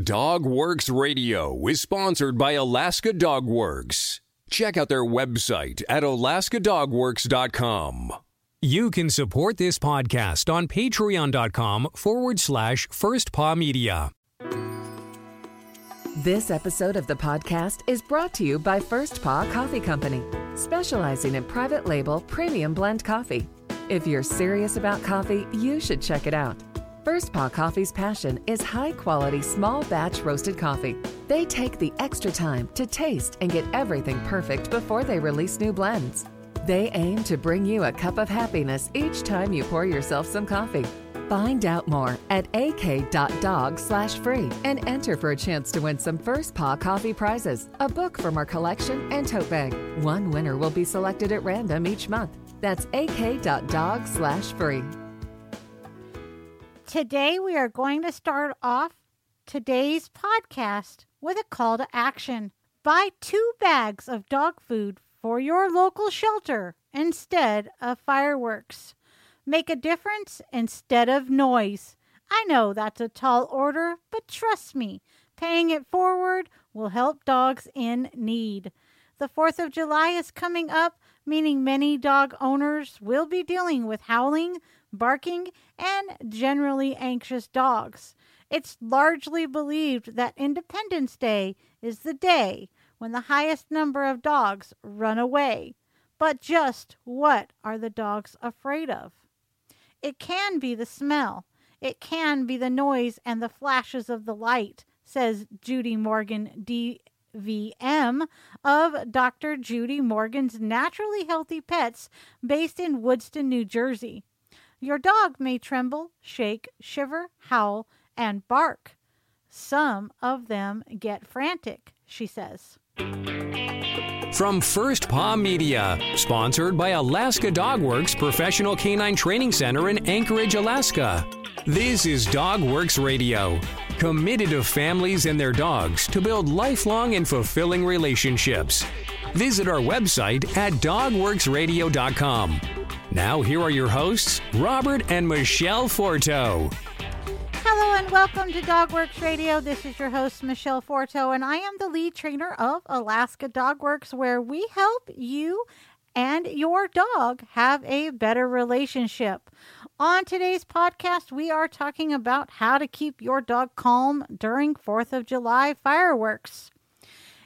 Dog Works Radio is sponsored by Alaska Dog Works. Check out their website at alaskadogworks.com. You can support this podcast on patreon.com forward slash first paw media. This episode of the podcast is brought to you by First Paw Coffee Company, specializing in private label premium blend coffee. If you're serious about coffee, you should check it out. First Paw Coffee's passion is high quality small batch roasted coffee. They take the extra time to taste and get everything perfect before they release new blends. They aim to bring you a cup of happiness each time you pour yourself some coffee. Find out more at ak.dog slash free and enter for a chance to win some First Paw Coffee prizes, a book from our collection, and tote bag. One winner will be selected at random each month. That's ak.dog slash free. Today, we are going to start off today's podcast with a call to action. Buy two bags of dog food for your local shelter instead of fireworks. Make a difference instead of noise. I know that's a tall order, but trust me, paying it forward will help dogs in need. The 4th of July is coming up, meaning many dog owners will be dealing with howling, barking, and generally anxious dogs. It's largely believed that Independence Day is the day when the highest number of dogs run away. But just what are the dogs afraid of? It can be the smell. It can be the noise and the flashes of the light, says Judy Morgan, DVM, of Dr. Judy Morgan's Naturally Healthy Pets based in Woodstown, New Jersey. Your dog may tremble, shake, shiver, howl, and bark. Some of them get frantic, she says. From First Paw Media, sponsored by Alaska Dog Works Professional Canine Training Center in Anchorage, Alaska. This is Dog Works Radio, committed to families and their dogs to build lifelong and fulfilling relationships. Visit our website at dogworksradio.com. Now, here are your hosts, Robert and Michele Forto. Hello and welcome to Dogworks Radio. This is your host, Michele Forto, and I am the lead trainer of Alaska Dogworks, where we help you and your dog have a better relationship. On today's podcast, we are talking about how to keep your dog calm during 4th of July fireworks.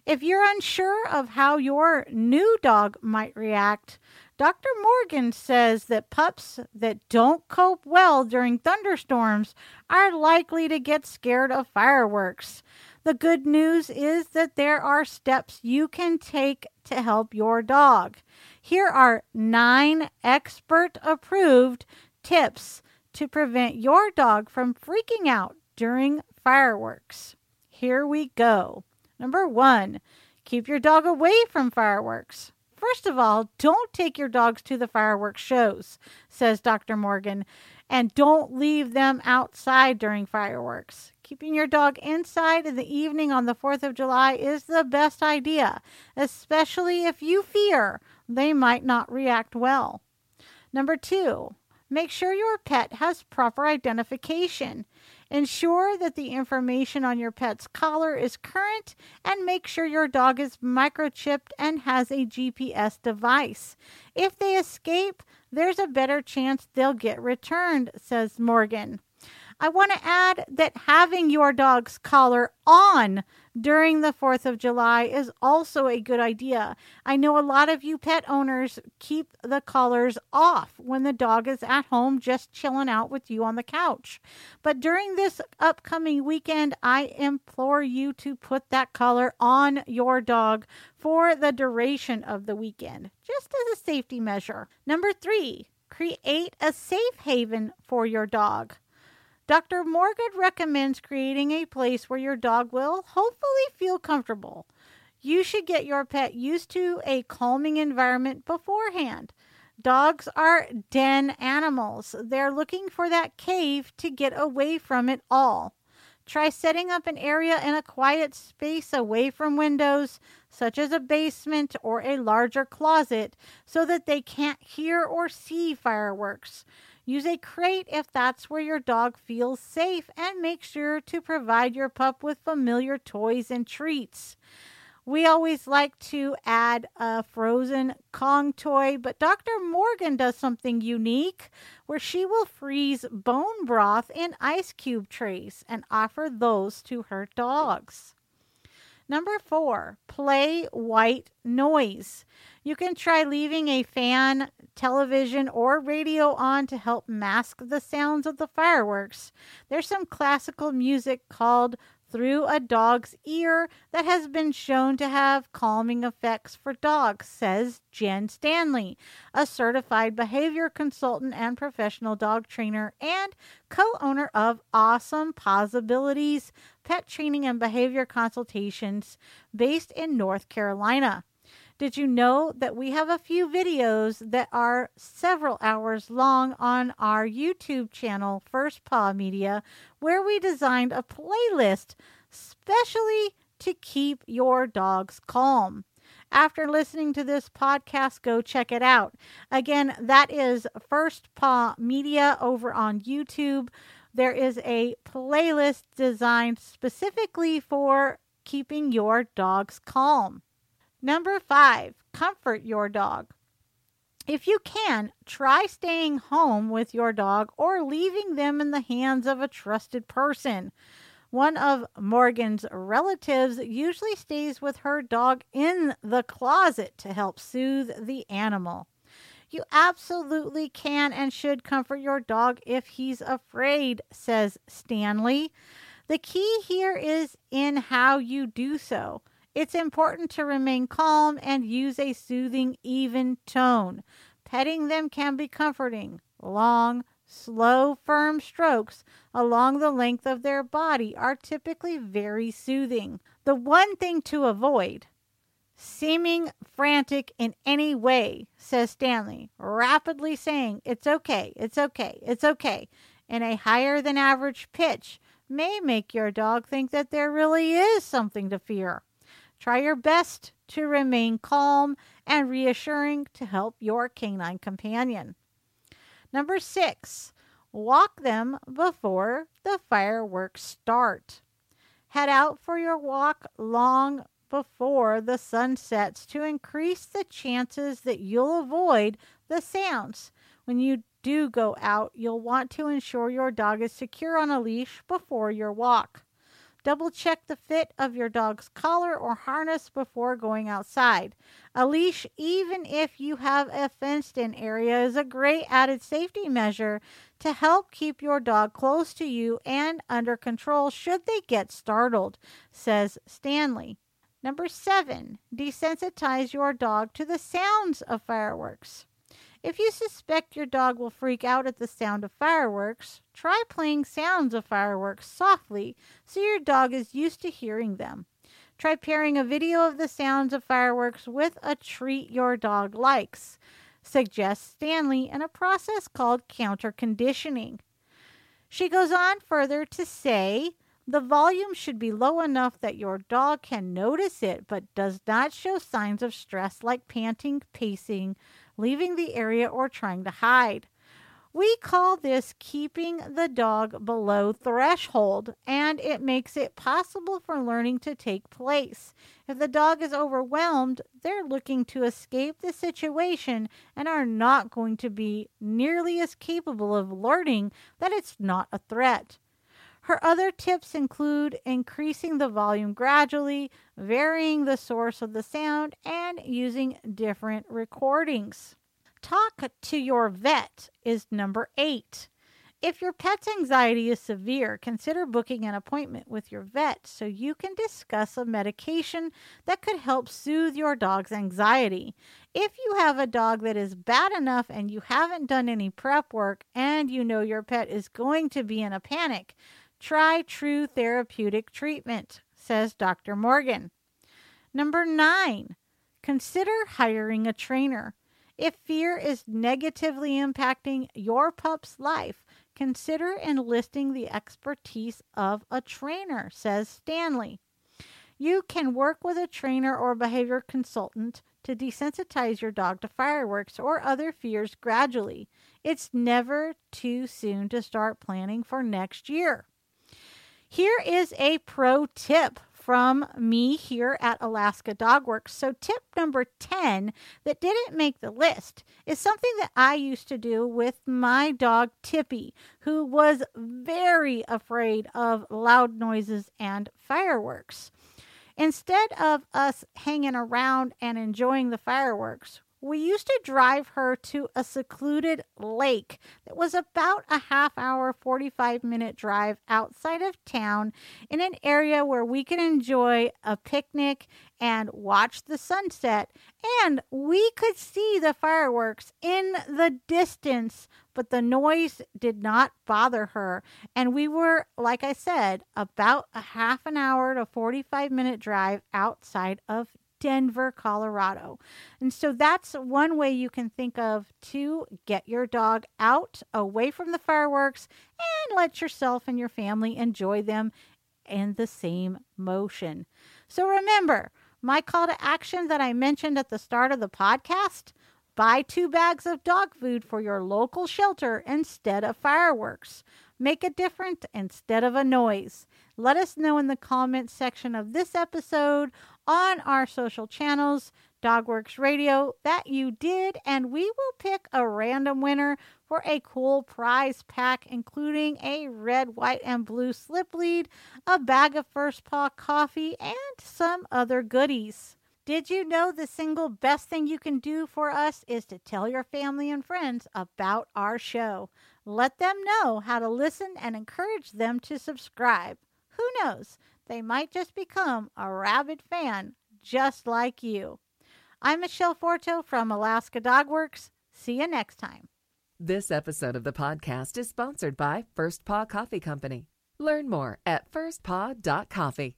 If you're unsure of how your new dog might react, Dr. Morgan says that pups that don't cope well during thunderstorms are likely to get scared of fireworks. The good news is that there are steps you can take to help your dog. Here are nine expert approved tips to prevent your dog from freaking out during fireworks. Here we go. Number one, keep your dog away from fireworks. First of all, don't take your dogs to the fireworks shows, says Dr. Morgan, and don't leave them outside during fireworks. Keeping your dog inside in the evening on the 4th of July is the best idea, especially if you fear they might not react well. Number two, make sure your pet has proper identification. Ensure that the information on your pet's collar is current and make sure your dog is microchipped and has a GPS device. If they escape, there's a better chance they'll get returned, says Morgan. I want to add that having your dog's collar on during the 4th of July is also a good idea. I know a lot of you pet owners keep the collars off when the dog is at home just chilling out with you on the couch. But during this upcoming weekend, I implore you to put that collar on your dog for the duration of the weekend, just as a safety measure. Number three, create a safe haven for your dog. Dr. Morgan recommends creating a place where your dog will hopefully feel comfortable. You should get your pet used to a calming environment beforehand. Dogs are den animals. They're looking for that cave to get away from it all. Try setting up an area in a quiet space away from windows, such as a basement or a larger closet, so that they can't hear or see fireworks. Use a crate if that's where your dog feels safe, and make sure to provide your pup with familiar toys and treats. We always like to add a frozen Kong toy, but Dr. Morgan does something unique where she will freeze bone broth in ice cube trays and offer those to her dogs. Number four, play white noise. You can try leaving a fan, television, or radio on to help mask the sounds of the fireworks. There's some classical music called through a dog's ear that has been shown to have calming effects for dogs, says Jen Stanley, a certified behavior consultant and professional dog trainer and co owner of Awesome Possibilities Pet Training and Behavior Consultations based in North Carolina. Did you know that we have a few videos that are several hours long on our YouTube channel, First Paw Media, where we designed a playlist specially to keep your dogs calm? After listening to this podcast, go check it out. Again, that is First Paw Media over on YouTube. There is a playlist designed specifically for keeping your dogs calm. Number five, comfort your dog. If you can, try staying home with your dog or leaving them in the hands of a trusted person. One of Morgan's relatives usually stays with her dog in the closet to help soothe the animal. You absolutely can and should comfort your dog if he's afraid, says Stanley. The key here is in how you do so. It's important to remain calm and use a soothing, even tone. Petting them can be comforting. Long, slow, firm strokes along the length of their body are typically very soothing. The one thing to avoid seeming frantic in any way, says Stanley, rapidly saying, It's okay, it's okay, it's okay, in a higher than average pitch, may make your dog think that there really is something to fear. Try your best to remain calm and reassuring to help your canine companion. Number six, walk them before the fireworks start. Head out for your walk long before the sun sets to increase the chances that you'll avoid the sounds. When you do go out, you'll want to ensure your dog is secure on a leash before your walk. Double check the fit of your dog's collar or harness before going outside. A leash, even if you have a fenced in area, is a great added safety measure to help keep your dog close to you and under control should they get startled, says Stanley. Number seven, desensitize your dog to the sounds of fireworks. If you suspect your dog will freak out at the sound of fireworks, try playing sounds of fireworks softly so your dog is used to hearing them. Try pairing a video of the sounds of fireworks with a treat your dog likes, suggests Stanley in a process called counter conditioning. She goes on further to say the volume should be low enough that your dog can notice it but does not show signs of stress like panting, pacing, leaving the area, or trying to hide. We call this keeping the dog below threshold, and it makes it possible for learning to take place. If the dog is overwhelmed, they're looking to escape the situation and are not going to be nearly as capable of learning that it's not a threat. Her other tips include increasing the volume gradually, varying the source of the sound, and using different recordings. Talk to your vet is number eight. If your pet's anxiety is severe, consider booking an appointment with your vet so you can discuss a medication that could help soothe your dog's anxiety. If you have a dog that is bad enough and you haven't done any prep work and you know your pet is going to be in a panic, Try true therapeutic treatment, says Dr. Morgan. Number nine, consider hiring a trainer. If fear is negatively impacting your pup's life, consider enlisting the expertise of a trainer, says Stanley. You can work with a trainer or behavior consultant to desensitize your dog to fireworks or other fears gradually. It's never too soon to start planning for next year. Here is a pro tip from me here at Alaska Dog Works. So, tip number 10 that didn't make the list is something that I used to do with my dog Tippy, who was very afraid of loud noises and fireworks. Instead of us hanging around and enjoying the fireworks, we used to drive her to a secluded lake that was about a half hour, 45 minute drive outside of town in an area where we could enjoy a picnic and watch the sunset. And we could see the fireworks in the distance, but the noise did not bother her. And we were, like I said, about a half an hour to 45 minute drive outside of Denver, Colorado. And so that's one way you can think of to get your dog out away from the fireworks and let yourself and your family enjoy them in the same motion. So remember, my call to action that I mentioned at the start of the podcast buy two bags of dog food for your local shelter instead of fireworks. Make a difference instead of a noise. Let us know in the comments section of this episode on our social channels, Dogworks Radio, that you did, and we will pick a random winner for a cool prize pack, including a red, white, and blue slip lead, a bag of First Paw coffee, and some other goodies. Did you know the single best thing you can do for us is to tell your family and friends about our show? Let them know how to listen and encourage them to subscribe. Who knows? They might just become a rabid fan just like you. I'm Michele Forto from Alaska Dogworks. See you next time. This episode of the podcast is sponsored by First Paw Coffee Company. Learn more at firstpaw.coffee.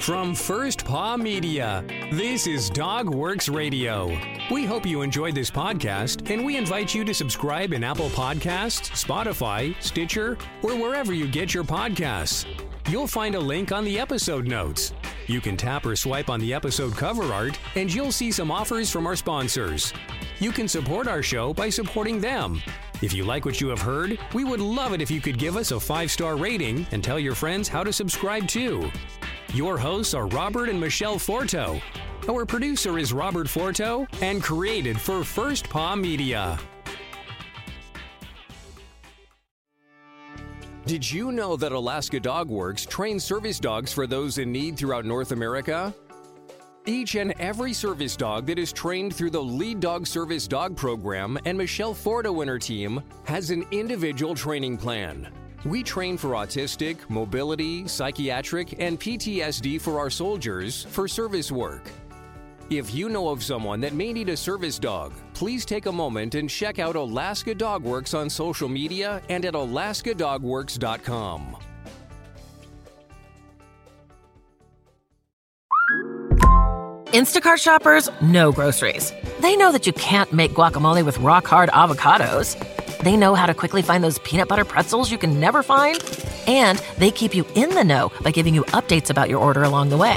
From First Paw Media, this is Dog Works Radio. We hope you enjoyed this podcast, and we invite you to subscribe in Apple Podcasts, Spotify, Stitcher, or wherever you get your podcasts. You'll find a link on the episode notes. You can tap or swipe on the episode cover art, and you'll see some offers from our sponsors. You can support our show by supporting them. If you like what you have heard, we would love it if you could give us a five star rating and tell your friends how to subscribe too. Your hosts are Robert and Michele Forto. Our producer is Robert Forto and created for First Paw Media. Did you know that Alaska Dog Works trains service dogs for those in need throughout North America? Each and every service dog that is trained through the Lead Dog Service Dog Program and Michele and her team has an individual training plan. We train for autistic, mobility, psychiatric, and PTSD for our soldiers for service work. If you know of someone that may need a service dog, please take a moment and check out Alaska Dog Works on social media and at alaskadogworks.com. Instacart shoppers know groceries. They know that you can't make guacamole with rock hard avocados. They know how to quickly find those peanut butter pretzels you can never find. And they keep you in the know by giving you updates about your order along the way.